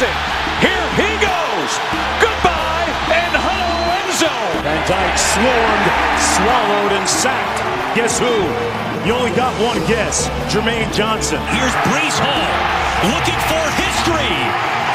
Wilson, here he goes. Goodbye and hello, Enzo. Van Dyke swarmed, swallowed, and sacked. Guess who? You only got one guess. Jermaine Johnson. Here's Breece Hall looking for history.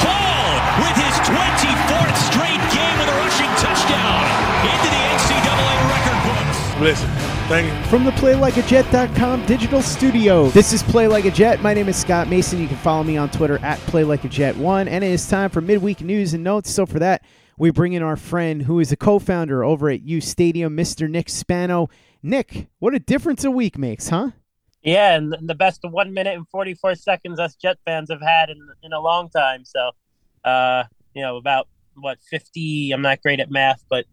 Hall with his 24th straight game with a rushing touchdown into the NCAA record books. Listen, thank you. From the PlayLikeAJet.com digital studio, this is Play Like a Jet. My name is Scott Mason. You can follow me on Twitter at PlayLikeAJet1. And it is time for midweek news and notes. So for that, we bring in our friend who is a co-founder over at U Stadium, Mr. Nick Spano. Nick, what a difference a week makes, huh? Yeah, and the best one minute and 44 seconds us Jet fans have had in, in a long time. So, uh, you know, about what, 50, I'm not great at math, but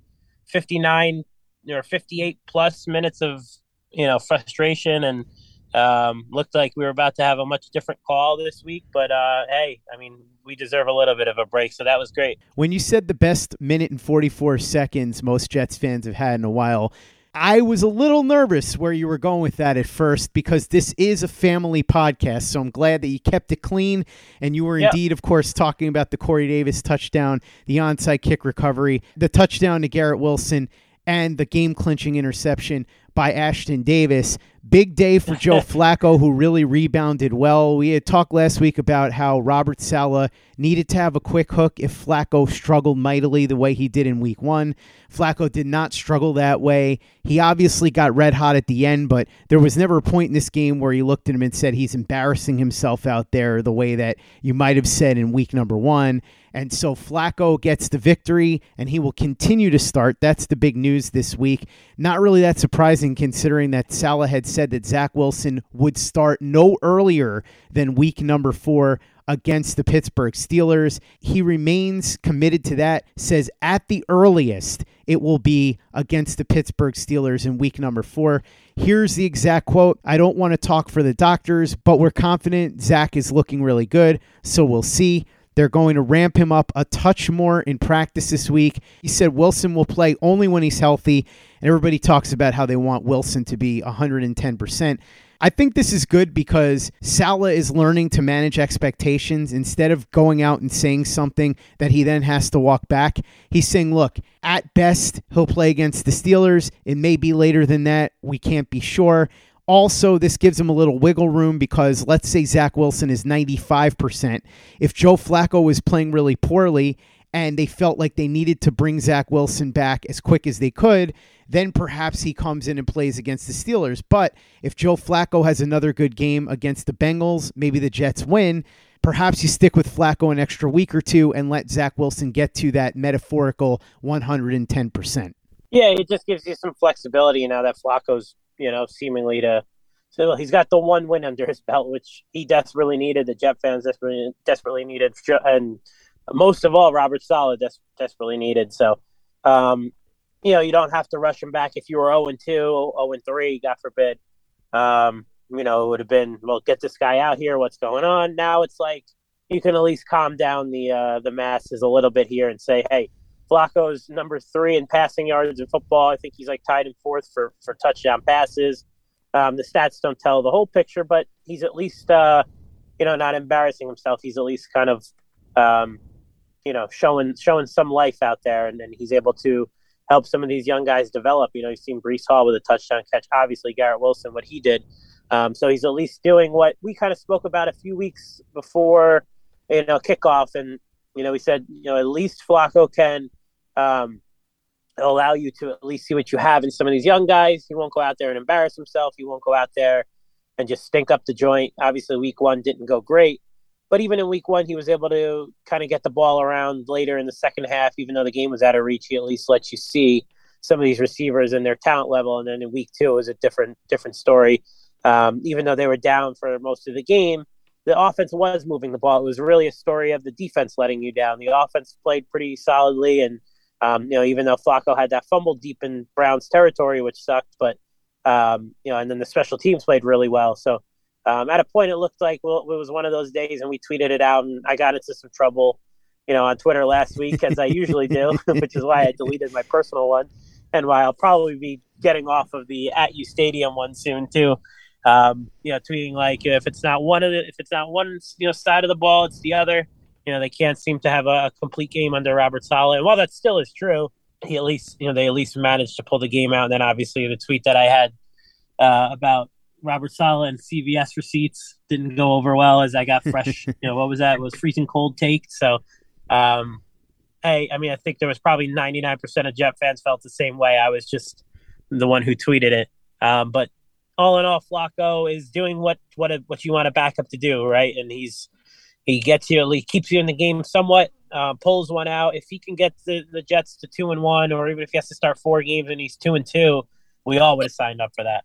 59 or 58 plus minutes of, you know, frustration and um, looked like we were about to have a much different call this week. But uh, hey, I mean, we deserve a little bit of a break. So that was great. When you said the best minute and 44 seconds most Jets fans have had in a while, I was a little nervous where you were going with that at first because this is a family podcast. So I'm glad that you kept it clean. And you were Yep. indeed, of course, talking about the Corey Davis touchdown, the onside kick recovery, the touchdown to Garrett Wilson, and the game clinching interception by Ashtyn Davis. Big day for Joe Flacco, who really rebounded well. We had talked last week about how Robert Saleh needed to have a quick hook if Flacco struggled mightily the way he did in week one. Flacco did not struggle that way. He obviously got red hot at the end, but there was never a point in this game where you looked at him and said he's embarrassing himself out there the way that you might have said in week number one. And so Flacco gets the victory and he will continue to start. That's the big news this week. Not really that surprising considering that Saleh had said that Zach Wilson would start no earlier than week number four against the Pittsburgh Steelers. He remains committed to that, says at the earliest it will be against the Pittsburgh Steelers in week number four. Here's the exact quote I don't want to talk for the doctors, but we're confident Zach is looking really good, so we'll see. They're going to ramp him up a touch more in practice this week. He said Wilson will play only when he's healthy, and everybody talks about how they want Wilson to be 110%. I think this is good because Saleh is learning to manage expectations instead of going out and saying something that he then has to walk back. He's saying, look, at best, he'll play against the Steelers. It may be later than that. We can't be sure. Also, this gives him a little wiggle room because let's say Zach Wilson is 95%. If Joe Flacco was playing really poorly and they felt like they needed to bring Zach Wilson back as quick as they could, then perhaps he comes in and plays against the Steelers. But if Joe Flacco has another good game against the Bengals, maybe the Jets win. Perhaps you stick with Flacco an extra week or two and let Zach Wilson get to that metaphorical 110%. Yeah, it just gives you some flexibility now that Flacco's, you know, seemingly to. So he's got the one win under his belt, which he desperately needed. The Jet fans desperately, desperately needed, and most of all, Robert Saleh des- desperately needed. So, um, you know, you don't have to rush him back if you were 0 2, 0 3, God forbid. Um, you know, it would have been, well, get this guy out here. What's going on? Now it's like you can at least calm down the uh, the masses a little bit here and say, hey, Flacco's number three in passing yards in football. I think he's like tied in fourth for for touchdown passes. Um, the stats don't tell the whole picture, but he's at least, uh, you know, not embarrassing himself. He's at least kind of, um, you know, showing showing some life out there, and then he's able to help some of these young guys develop. You know, you've seen Breece Hall with a touchdown catch. Obviously, Garrett Wilson, what he did. Um, so he's at least doing what we kind of spoke about a few weeks before, you know, kickoff, and you know, we said, you know, at least Flacco can um, allow you to at least see what you have in some of these young guys. He won't go out there and embarrass himself. He won't go out there and just stink up the joint. Obviously, week one didn't go great, but even in week one, he was able to kind of get the ball around later in the second half, even though the game was out of reach. He at least lets you see some of these receivers and their talent level. And then in week two, it was a different different story. Um, even though they were down for most of the game, the offense was moving the ball. It was really a story of the defense letting you down. The offense played pretty solidly, and um, you know, even though Flacco had that fumble deep in Browns territory, which sucked, but um, you know, and then the special teams played really well. So um, at a point, it looked like well, it was one of those days, and we tweeted it out, and I got into some trouble, you know, on Twitter last week, as I usually do, which is why I deleted my personal one, and why I'll probably be getting off of the at you stadium one soon too. Um, you know, tweeting like if it's not one of the, if it's not one you know side of the ball, it's the other. You know, they can't seem to have a, a complete game under Robert Saleh. And while that still is true, he at least, you know, they at least managed to pull the game out. And then obviously the tweet that I had uh, about Robert Saleh and CVS receipts didn't go over well as I got fresh, you know, what was that? It was freezing cold take. So, um, hey, I mean, I think there was probably 99% of Jet fans felt the same way. I was just the one who tweeted it. Um, but all in all, Flacco is doing what, what, what you want a backup to do, right? And he's, he gets you, he keeps you in the game somewhat, uh, pulls one out. If he can get the, the Jets to two and one, or even if he has to start four games and he's two and two, we all would have signed up for that.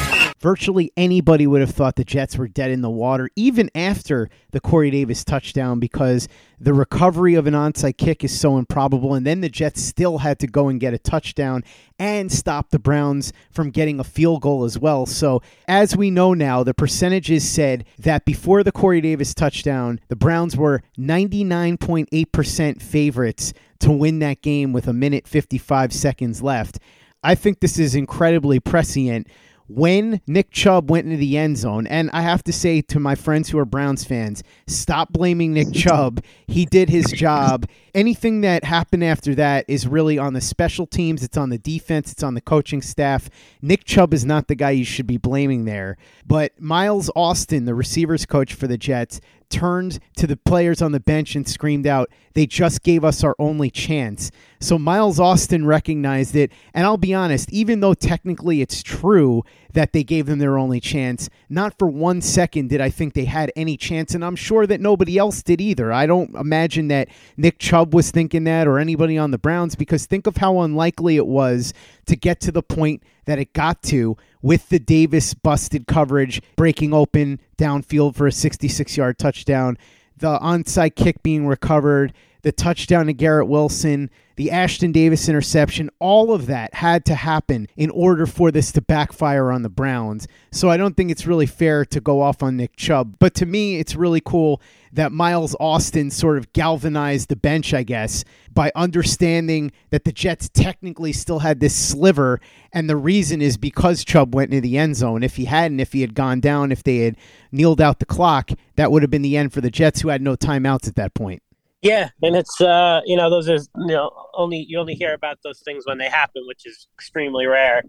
Virtually anybody would have thought the Jets were dead in the water, even after the Corey Davis touchdown, because the recovery of an onside kick is so improbable. And then the Jets still had to go and get a touchdown and stop the Browns from getting a field goal as well. So, as we know now, the percentages said that before the Corey Davis touchdown, the Browns were 99.8% favorites to win that game with a minute 55 seconds left. I think this is incredibly prescient when Nick Chubb went into the end zone, and I have to say to my friends who are Browns fans, stop blaming Nick Chubb. He did his job. Anything that happened after that is really on the special teams, it's on the defense, it's on the coaching staff. Nick Chubb is not the guy you should be blaming there. But Miles Austin, the receivers coach for the Jets, turned to the players on the bench and screamed out, They just gave us our only chance. So Miles Austin recognized it. And I'll be honest, even though technically it's true that they gave them their only chance, not for one second did I think they had any chance. And I'm sure that nobody else did either. I don't imagine that Nick Chubb was thinking that or anybody on the Browns because think of how unlikely it was to get to the point that it got to with the Davis busted coverage breaking open downfield for a 66 yard touchdown, the onside kick being recovered, the touchdown to Garrett Wilson, the Ashtyn Davis interception, all of that had to happen in order for this to backfire on the Browns. So I don't think it's really fair to go off on Nick Chubb. But to me, it's really cool that Miles Austin sort of galvanized the bench, I guess, by understanding that the Jets technically still had this sliver. And the reason is because Chubb went into the end zone. If he hadn't, if he had gone down, if they had kneeled out the clock, that would have been the end for the Jets, who had no timeouts at that point. Yeah, and it's uh, you know those are you know only you only hear about those things when they happen, which is extremely rare.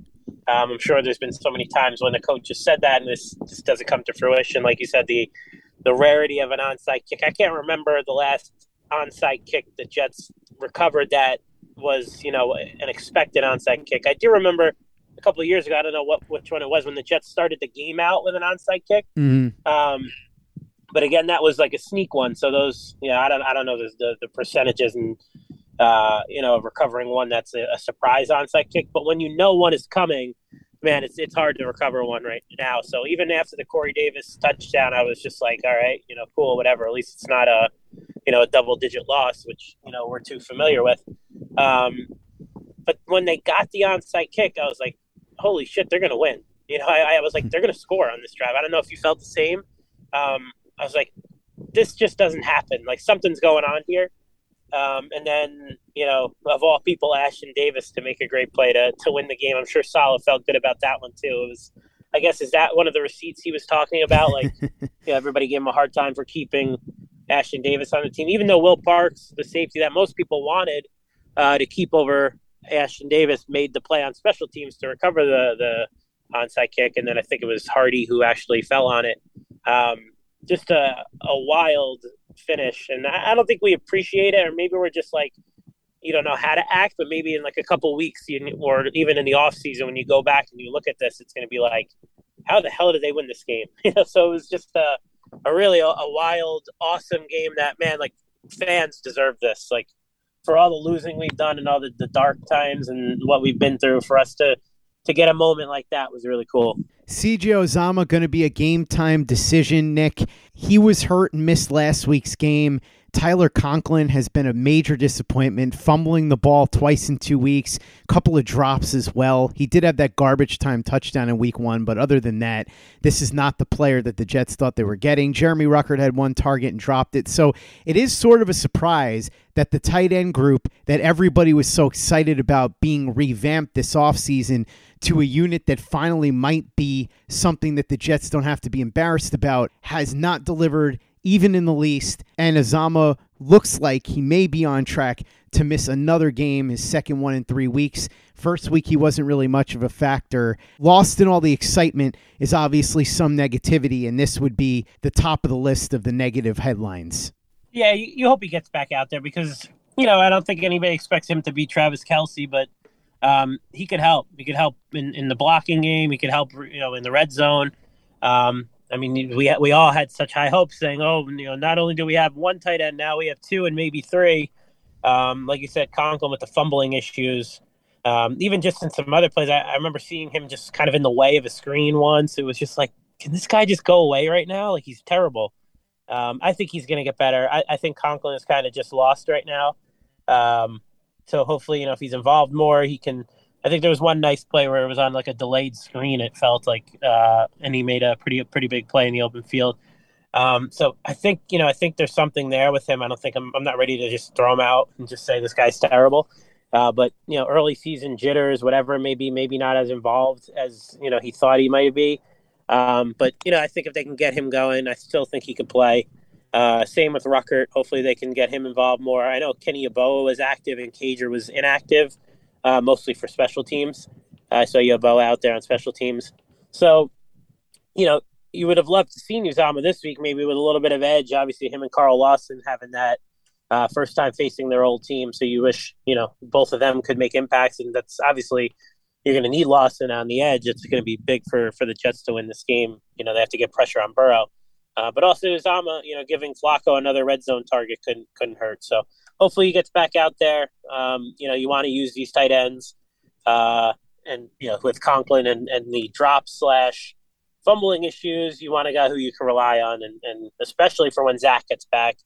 Um, I'm sure there's been so many times when the coach just said that, and this just doesn't come to fruition. Like you said, the the rarity of an onside kick. I can't remember the last onside kick the Jets recovered that was you know an expected onside kick. I do remember a couple of years ago. I don't know what which one it was when the Jets started the game out with an onside kick. Mm-hmm. Um, but again, that was like a sneak one. So those, you know, I don't, I don't know the the, the percentages and uh, you know, recovering one that's a, a surprise onside kick. But when you know one is coming, man, it's it's hard to recover one right now. So even after the Corey Davis touchdown, I was just like, all right, you know, cool, whatever. At least it's not a, you know, a double digit loss, which you know we're too familiar with. Um, but when they got the onside kick, I was like, holy shit, they're gonna win. You know, I, I was like, they're gonna score on this drive. I don't know if you felt the same. Um, I was like, this just doesn't happen. Like something's going on here. Um, and then, you know, of all people, Ashtyn Davis to make a great play to, to win the game. I'm sure Saleh felt good about that one too. It was, I guess, is that one of the receipts he was talking about? Like, you know, everybody gave him a hard time for keeping Ashtyn Davis on the team, even though Will Parks, the safety that most people wanted uh, to keep over Ashton Davis, made the play on special teams to recover the the onside kick, and then I think it was Hardy who actually fell on it. Um, just a, a wild finish. And I, I don't think we appreciate it, or maybe we're just like, you don't know how to act, but maybe in like a couple weeks, you, or even in the off season, when you go back and you look at this, it's going to be like, how the hell did they win this game? You know, so it was just a, a really a, a wild, awesome game. That man, like fans deserve this. Like for all the losing we've done and all the, the dark times and what we've been through, for us to to get a moment like that was really cool. CJ Uzomah going to be a game time decision, Nick. He was hurt and missed last week's game. Tyler Conklin has been a major disappointment, fumbling the ball twice in two weeks, couple of drops as well. He did have that garbage time touchdown in week one, but other than that, this is not the player that the Jets thought they were getting. Jeremy Ruckert had one target and dropped it. So it is sort of a surprise that the tight end group that everybody was so excited about being revamped this offseason to a unit that finally might be something that the Jets don't have to be embarrassed about has not delivered even in the least. And Uzomah looks like he may be on track to miss another game, his second one in three weeks. First week, he wasn't really much of a factor. Lost in all the excitement is obviously some negativity, and this would be the top of the list of the negative headlines. Yeah, you, hope he gets back out there because, you know, I don't think anybody expects him to be Travis Kelce, but um, he could help. He could help in, in the blocking game. He could help, you know, in the red zone. Um, I mean, we we all had such high hopes, saying, "Oh, you know, not only do we have one tight end, now we have two and maybe three. Um, like you said, Conklin with the fumbling issues. Um, even just in some other plays, I, I, remember seeing him just kind of in the way of a screen once. It was just like, can this guy just go away right now? Like he's terrible. Um, I think he's going to get better. I, I, think Conklin is kind of just lost right now. Um, so hopefully, you know, if he's involved more, he can I think there was one nice play where it was on like a delayed screen. It felt like, uh, and he made a pretty pretty big play in the open field. Um, so I think you know I think there's something there with him. I don't think I'm I'm not ready to just throw him out and just say this guy's terrible. Uh, but you know, early season jitters, whatever it may be, maybe not as involved as you know he thought he might be. Um, but you know, I think if they can get him going, I still think he could play. Uh, same with Ruckert. Hopefully, they can get him involved more. I know Kenny Yeboah was active and Cager was inactive uh, mostly for special teams. Uh, so you out there on special teams. So, you know, you would have loved to see Uzomah this week, maybe with a little bit of edge. Obviously, him and Carl Lawson having that uh, first time facing their old team. So you wish, you know, both of them could make impacts. And that's obviously, you're going to need Lawson on the edge. It's going to be big for, for the Jets to win this game. You know, they have to get pressure on Burrow. Uh, but also Uzomah, you know, giving Flacco another red zone target couldn't couldn't hurt. So hopefully he gets back out there. Um, you know, you want to use these tight ends, uh, and you know, with Conklin and, and the drop slash fumbling issues, you want a guy who you can rely on, and, and especially for when Zach gets back,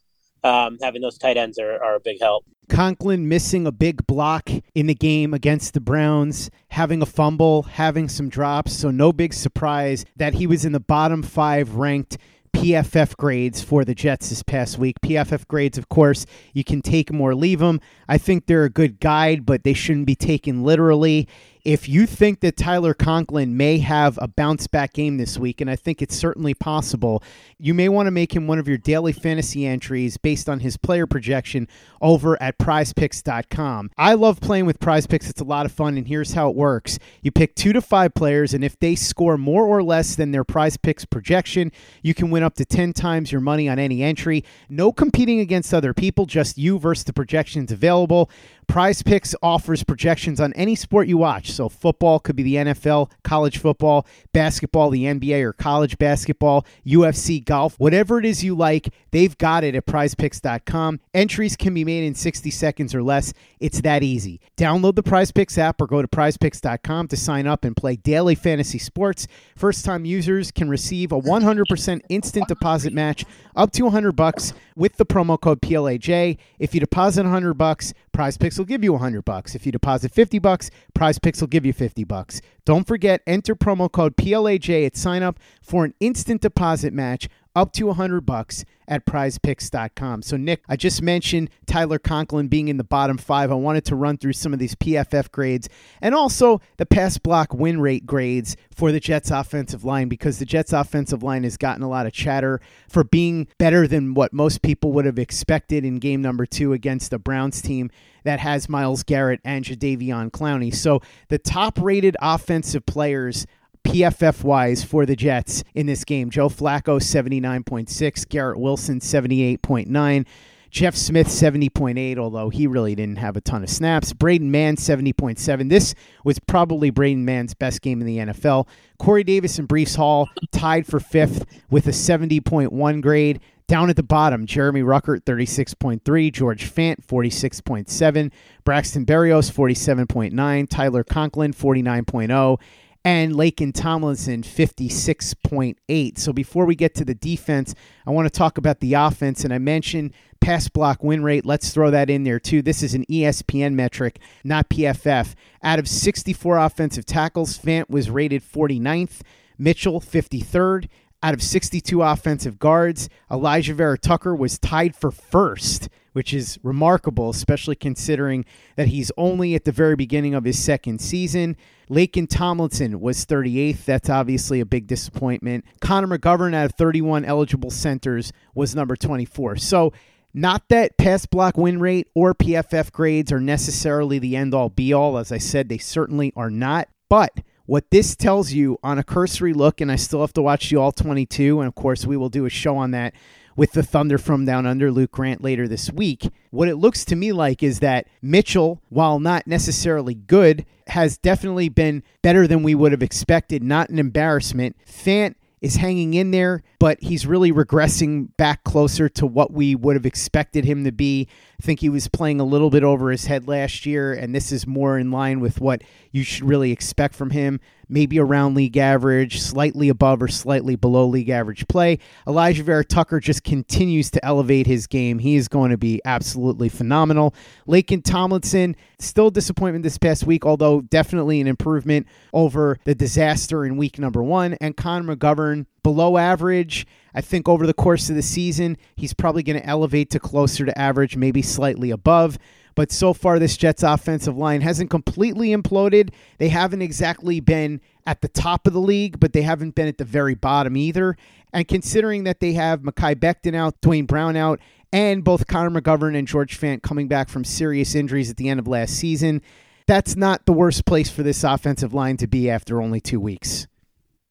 um, having those tight ends are, are a big help. Conklin missing a big block in the game against the Browns, having a fumble, having some drops. So, no big surprise that he was in the bottom five ranked PFF grades for the Jets this past week. PFF grades, of course, you can take them or leave them. I think they're a good guide, but they shouldn't be taken literally if you think that Tyler Conklin may have a bounce back game this week, and I think it's certainly possible, you may want to make him one of your daily fantasy entries based on his player projection over at prizepicks.com. I love playing with prize picks, it's a lot of fun, and here's how it works you pick two to five players, and if they score more or less than their prize picks projection, you can win up to 10 times your money on any entry. No competing against other people, just you versus the projections available. Prize Picks offers projections on any sport you watch. So, football could be the NFL, college football, basketball, the NBA, or college basketball, UFC, golf, whatever it is you like, they've got it at prizepicks.com. Entries can be made in 60 seconds or less. It's that easy. Download the Prize Picks app or go to prizepicks.com to sign up and play daily fantasy sports. First time users can receive a 100% instant deposit match up to 100 bucks with the promo code PLAJ. If you deposit 100 bucks, Prize Picks will give you 100 bucks. If you deposit 50 bucks, Prize Picks will give you 50 bucks. Don't forget enter promo code PLAJ at sign up for an instant deposit match up to 100 bucks at prizepicks.com. So Nick, I just mentioned Tyler Conklin being in the bottom 5. I wanted to run through some of these PFF grades and also the pass block win rate grades for the Jets offensive line because the Jets offensive line has gotten a lot of chatter for being better than what most people would have expected in game number 2 against the Browns team that has Myles Garrett and Jadeveon Clowney. So the top rated offensive players PFF wise for the Jets in this game. Joe Flacco, 79.6, Garrett Wilson, 78.9. Jeff Smith, 70.8, although he really didn't have a ton of snaps. Braden Mann, 70.7. This was probably Braden Mann's best game in the NFL. Corey Davis and Breece Hall tied for fifth with a 70.1 grade. Down at the bottom, Jeremy Ruckert, 36.3, George Fant, 46.7, Braxton Berrios, 47.9, Tyler Conklin, 49.0, and Laken Tomlinson 56.8. So before we get to the defense, I want to talk about the offense and I mentioned pass block win rate. Let's throw that in there too. This is an ESPN metric, not PFF. Out of 64 offensive tackles, Fant was rated 49th, Mitchell 53rd. Out of 62 offensive guards, Alijah Vera-Tucker was tied for first which is remarkable, especially considering that he's only at the very beginning of his second season. Laken Tomlinson was 38th. That's obviously a big disappointment. Connor McGovern, out of 31 eligible centers, was number 24. So, not that pass block win rate or PFF grades are necessarily the end all be all. As I said, they certainly are not. But what this tells you on a cursory look, and I still have to watch the all 22, and of course, we will do a show on that with the Thunder from Down Under, Luke Grant, later this week. What it looks to me like is that Mitchell, while not necessarily good, has definitely been better than we would have expected, not an embarrassment. Fant is hanging in there, but he's really regressing back closer to what we would have expected him to be. I think he was playing a little bit over his head last year, and this is more in line with what you should really expect from him. Maybe around league average, slightly above or slightly below league average play. Alijah Vera-Tucker just continues to elevate his game. He is going to be absolutely phenomenal. Laken Tomlinson, still disappointment this past week, although definitely an improvement over the disaster in week number one. And Connor McGovern, below average. I think over the course of the season, he's probably going to elevate to closer to average, maybe slightly above. But so far, this Jets offensive line hasn't completely imploded. They haven't exactly been at the top of the league, but they haven't been at the very bottom either. And considering that they have Mekhi Becton out, Duane Brown out, and both Connor McGovern and George Fant coming back from serious injuries at the end of last season, that's not the worst place for this offensive line to be after only two weeks.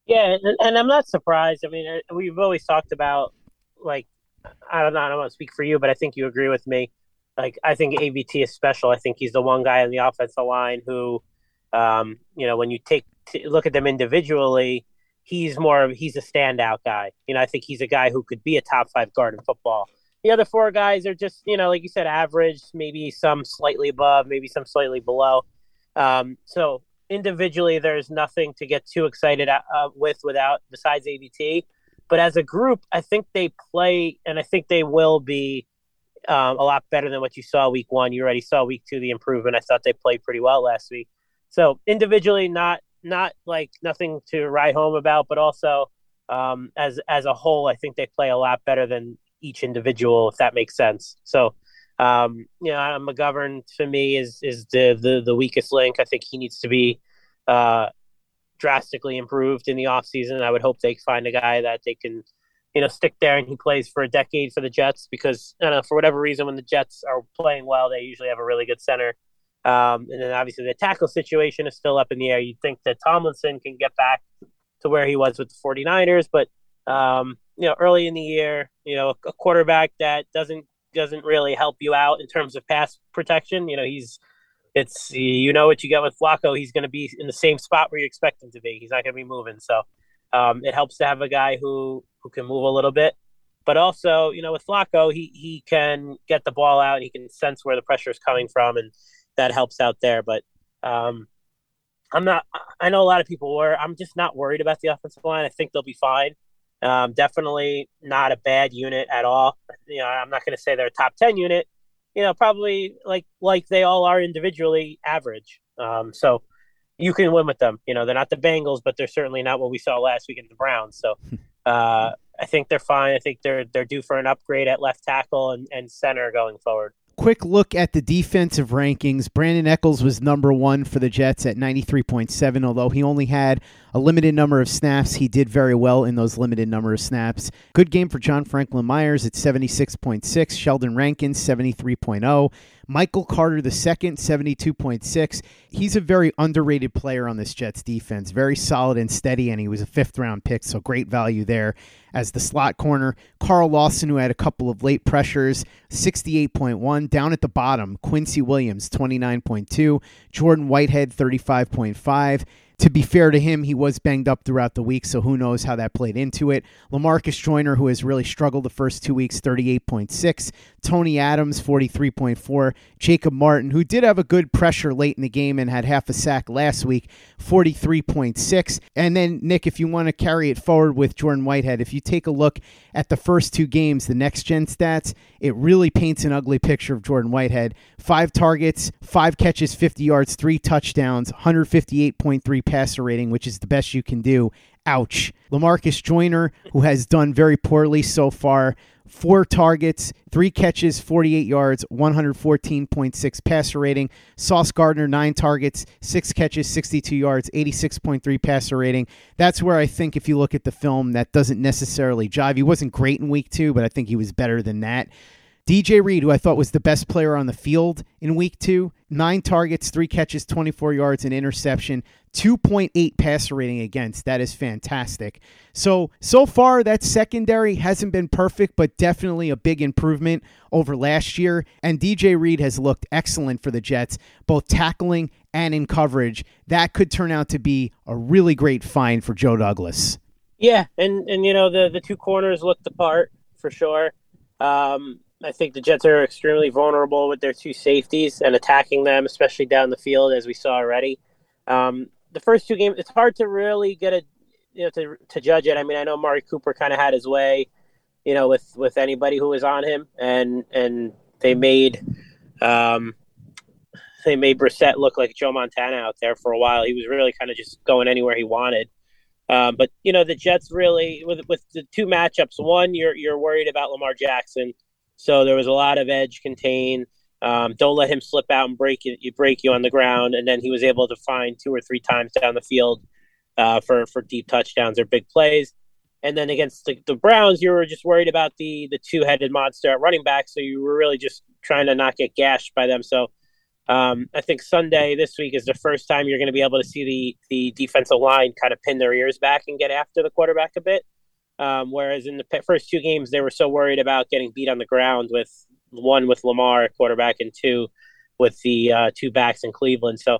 Yeah, and, and I'm not surprised. I mean, uh, we've always talked about like I don't know. I don't want to speak for you, but I think you agree with me. Like I think ABT is special. I think he's the one guy on the offensive line who, um, you know, when you take look at them individually, he's more of he's a standout guy. You know, I think he's a guy who could be a top five guard in football. The other four guys are just, you know, like you said, average, maybe some slightly above, maybe some slightly below. Um, so individually, there's nothing to get too excited uh, with without besides ABT. But as a group, I think they play, and I think they will be um, a lot better than what you saw week one. You already saw week two the improvement. I thought they played pretty well last week. So individually, not not like nothing to write home about, but also um, as as a whole, I think they play a lot better than each individual, if that makes sense. So, um, you know, McGovern to me is is the, the the weakest link. I think he needs to be uh, drastically improved in the offseason. I would hope they find a guy that they can, you know, stick there and he plays for a decade for the Jets because I don't know for whatever reason when the Jets are playing well, they usually have a really good center. Um, and then obviously the tackle situation is still up in the air. You'd think that Tomlinson can get back to where he was with the 49ers, but um, you know, early in the year, you know, a quarterback that doesn't doesn't really help you out in terms of pass protection. You know, he's it's you know what you get with Flacco. He's going to be in the same spot where you expect him to be. He's not going to be moving. So um, it helps to have a guy who who can move a little bit. But also, you know, with Flacco, he he can get the ball out. He can sense where the pressure is coming from, and that helps out there. But um, I'm not. I know a lot of people were. I'm just not worried about the offensive line. I think they'll be fine. Um, definitely not a bad unit at all. You know, I'm not going to say they're a top ten unit. You know, probably like like they all are individually average. Um, so you can win with them. You know, they're not the Bengals, but they're certainly not what we saw last week in the Browns. So uh, I think they're fine. I think they're they're due for an upgrade at left tackle and, and center going forward quick look at the defensive rankings. Brandon Echols was number one for the Jets at 93.7, although he only had a limited number of snaps. He did very well in those limited number of snaps. Good game for John Franklin Myers at 76.6, Sheldon Rankins 73.0, Michael Carter the second 72.6. He's a very underrated player on this Jets defense, very solid and steady, and he was a fifth round pick, so great value there as the slot corner. Carl Lawson, who had a couple of late pressures, 68.1. Down at the bottom, Quincy Williams, 29.2. Jordan Whitehead, 35.5. To be fair to him, he was banged up throughout the week, so who knows how that played into it. Lamarcus Joyner, who has really struggled the first two weeks, 38.6. Tony Adams, 43.4. Jacob Martin, who did have a good pressure late in the game and had half a sack last week, 43.6. And then, Nick, if you want to carry it forward with Jordan Whitehead, if you take a look at the first two games, the next gen stats, it really paints an ugly picture of Jordan Whitehead. Five targets, five catches, 50 yards, three touchdowns, 158.3 passer rating, which is the best you can do. Ouch. Lamarcus Joyner, who has done very poorly so far, four targets, three catches, 48 yards, 114.6 passer rating. Sauce Gardner, nine targets, six catches, 62 yards, 86.3 passer rating. That's where I think if you look at the film, that doesn't necessarily jive. He wasn't great in week two, but I think he was better than that. DJ Reed, who I thought was the best player on the field in week two, nine targets, three catches, 24 yards, and interception, 2.8 passer rating against. That is fantastic. So, so far, that secondary hasn't been perfect, but definitely a big improvement over last year. And DJ Reed has looked excellent for the Jets, both tackling and in coverage. That could turn out to be a really great find for Joe Douglas. Yeah, and, and you know, the, the two corners looked the part for sure. Um, I think the Jets are extremely vulnerable with their two safeties and attacking them, especially down the field, as we saw already. Um, the first two games, it's hard to really get a you know to to judge it. I mean, I know Amari Cooper kind of had his way, you know, with with anybody who was on him, and and they made um, they made Brissett look like Joe Montana out there for a while. He was really kind of just going anywhere he wanted. Um, but you know, the Jets really with with the two matchups. One, you're you're worried about Lamar Jackson so there was a lot of edge contain. Um, don't let him slip out and break you, break you on the ground. And then he was able to find two or three times down the field uh, for for deep touchdowns or big plays. And then against the, the Browns, you were just worried about the the two headed monster at running back. So you were really just trying to not get gashed by them. So Um, I think Sunday this week is the first time you're going to be able to see the the defensive line kind of pin their ears back and get after the quarterback a bit. Um, whereas in the first two games, they were so worried about getting beat on the ground with one with Lamar quarterback and two with the uh, two backs in Cleveland. So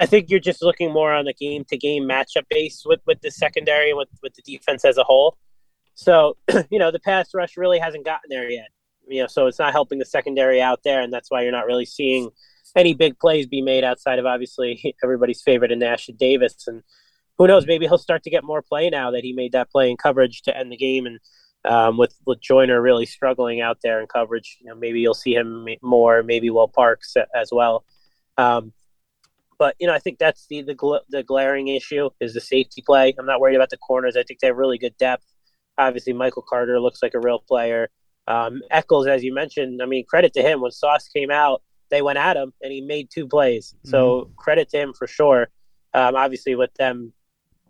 I think you're just looking more on the game to game matchup base with, with the secondary and with, with the defense as a whole. So, you know, the pass rush really hasn't gotten there yet. You know, so it's not helping the secondary out there, and that's why you're not really seeing any big plays be made outside of obviously everybody's favorite in Nash and Davis. And who knows, maybe he'll start to get more play now that he made that play in coverage to end the game. And um, with with Joyner really struggling out there in coverage, you know, maybe you'll see him more. Maybe Will Parks as well. Um, but you know, I think that's the the, gl- the glaring issue is the safety play. I'm not worried about the corners. I think they have really good depth. Obviously, Michael Carter looks like a real player. Um, Echols, as you mentioned, I mean, credit to him. When Sauce came out, they went at him and he made two plays. Mm-hmm. So credit to him for sure. Um, obviously, with them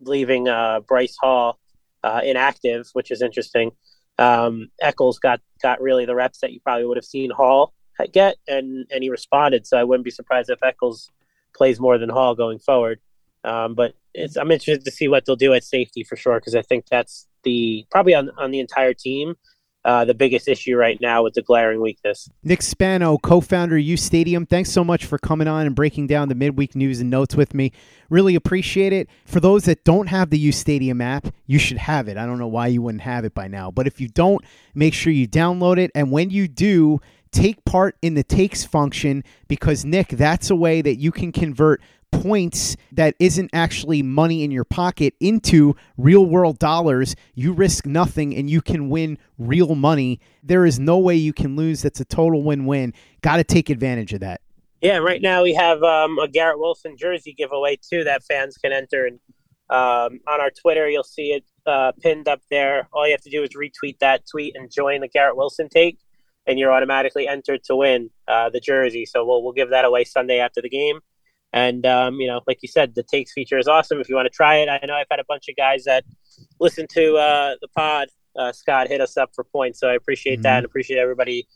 leaving uh, Bryce Hall uh, inactive, which is interesting. Um, Echols got got really the reps that you probably would have seen Hall get, and and he responded. So I wouldn't be surprised if Echols plays more than Hall going forward. Um, but I'm interested to see what they'll do at safety for sure because I think that's the probably on on the entire team. Uh, the biggest issue right now with the glaring weakness. Nick Spano, co-founder U Stadium, thanks so much for coming on and breaking down the midweek news and notes with me. Really appreciate it. For those that don't have the U Stadium app, you should have it. I don't know why you wouldn't have it by now, but if you don't, make sure you download it. And when you do, take part in the takes function because Nick, that's a way that you can convert points that isn't actually money in your pocket into real world dollars. You risk nothing and you can win real money. There is no way you can lose. That's a total win win. Got to take advantage of that. Yeah, right now we have um, a Garrett Wilson jersey giveaway too that fans can enter. And um, on our Twitter, you'll see it uh, pinned up there. All you have to do is retweet that tweet and join the Garrett Wilson take, and you're automatically entered to win uh, the jersey. So we'll we'll give that away Sunday after the game. And um, you know, like you said, the takes feature is awesome. If you want to try it, I know I've had a bunch of guys that listen to uh, the pod. Uh, Scott hit us up for points, so I appreciate mm-hmm. that and appreciate everybody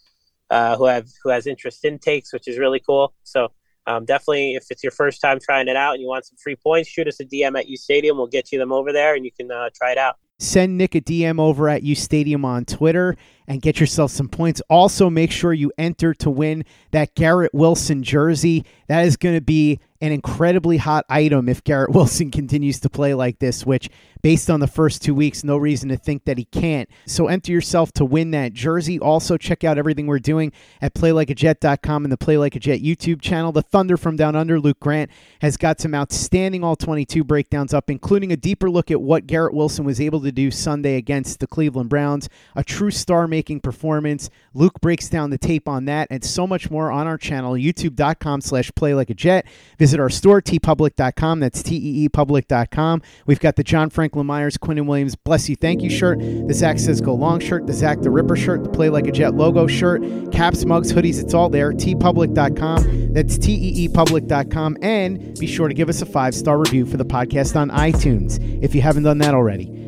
uh, who have who has interest in takes, which is really cool. So um, definitely, if it's your first time trying it out and you want some free points, shoot us a DM at U Stadium. We'll get you them over there, and you can uh, try it out. Send Nick a DM over at U Stadium on Twitter and get yourself some points. Also, make sure you enter to win that Garrett Wilson jersey. That is going to be an incredibly hot item if Garrett Wilson continues to play like this, which, based on the first two weeks, no reason to think that he can't. So enter yourself to win that jersey. Also, check out everything we're doing at playlikeajet.com and the Play Like a Jet YouTube channel. The Thunder from Down Under, Luke Grant, has got some outstanding All 22 breakdowns up, including a deeper look at what Garrett Wilson was able to do Sunday against the Cleveland Browns. A true star performance. Luke breaks down the tape on that and so much more on our channel, youtube.com slash play like a jet. Visit our store, teepublic.com. That's T-E-E-public.com. We've got the John Franklin Myers, Quinnen Williams, Bless You, Thank You shirt, the Zach Says Go Long shirt, the Zach the Ripper shirt, the Play Like a Jet logo shirt, caps, mugs, hoodies, it's all there. teepublic.com. That's T-E-E-public.com. And be sure to give us a five-star review for the podcast on iTunes if you haven't done that already.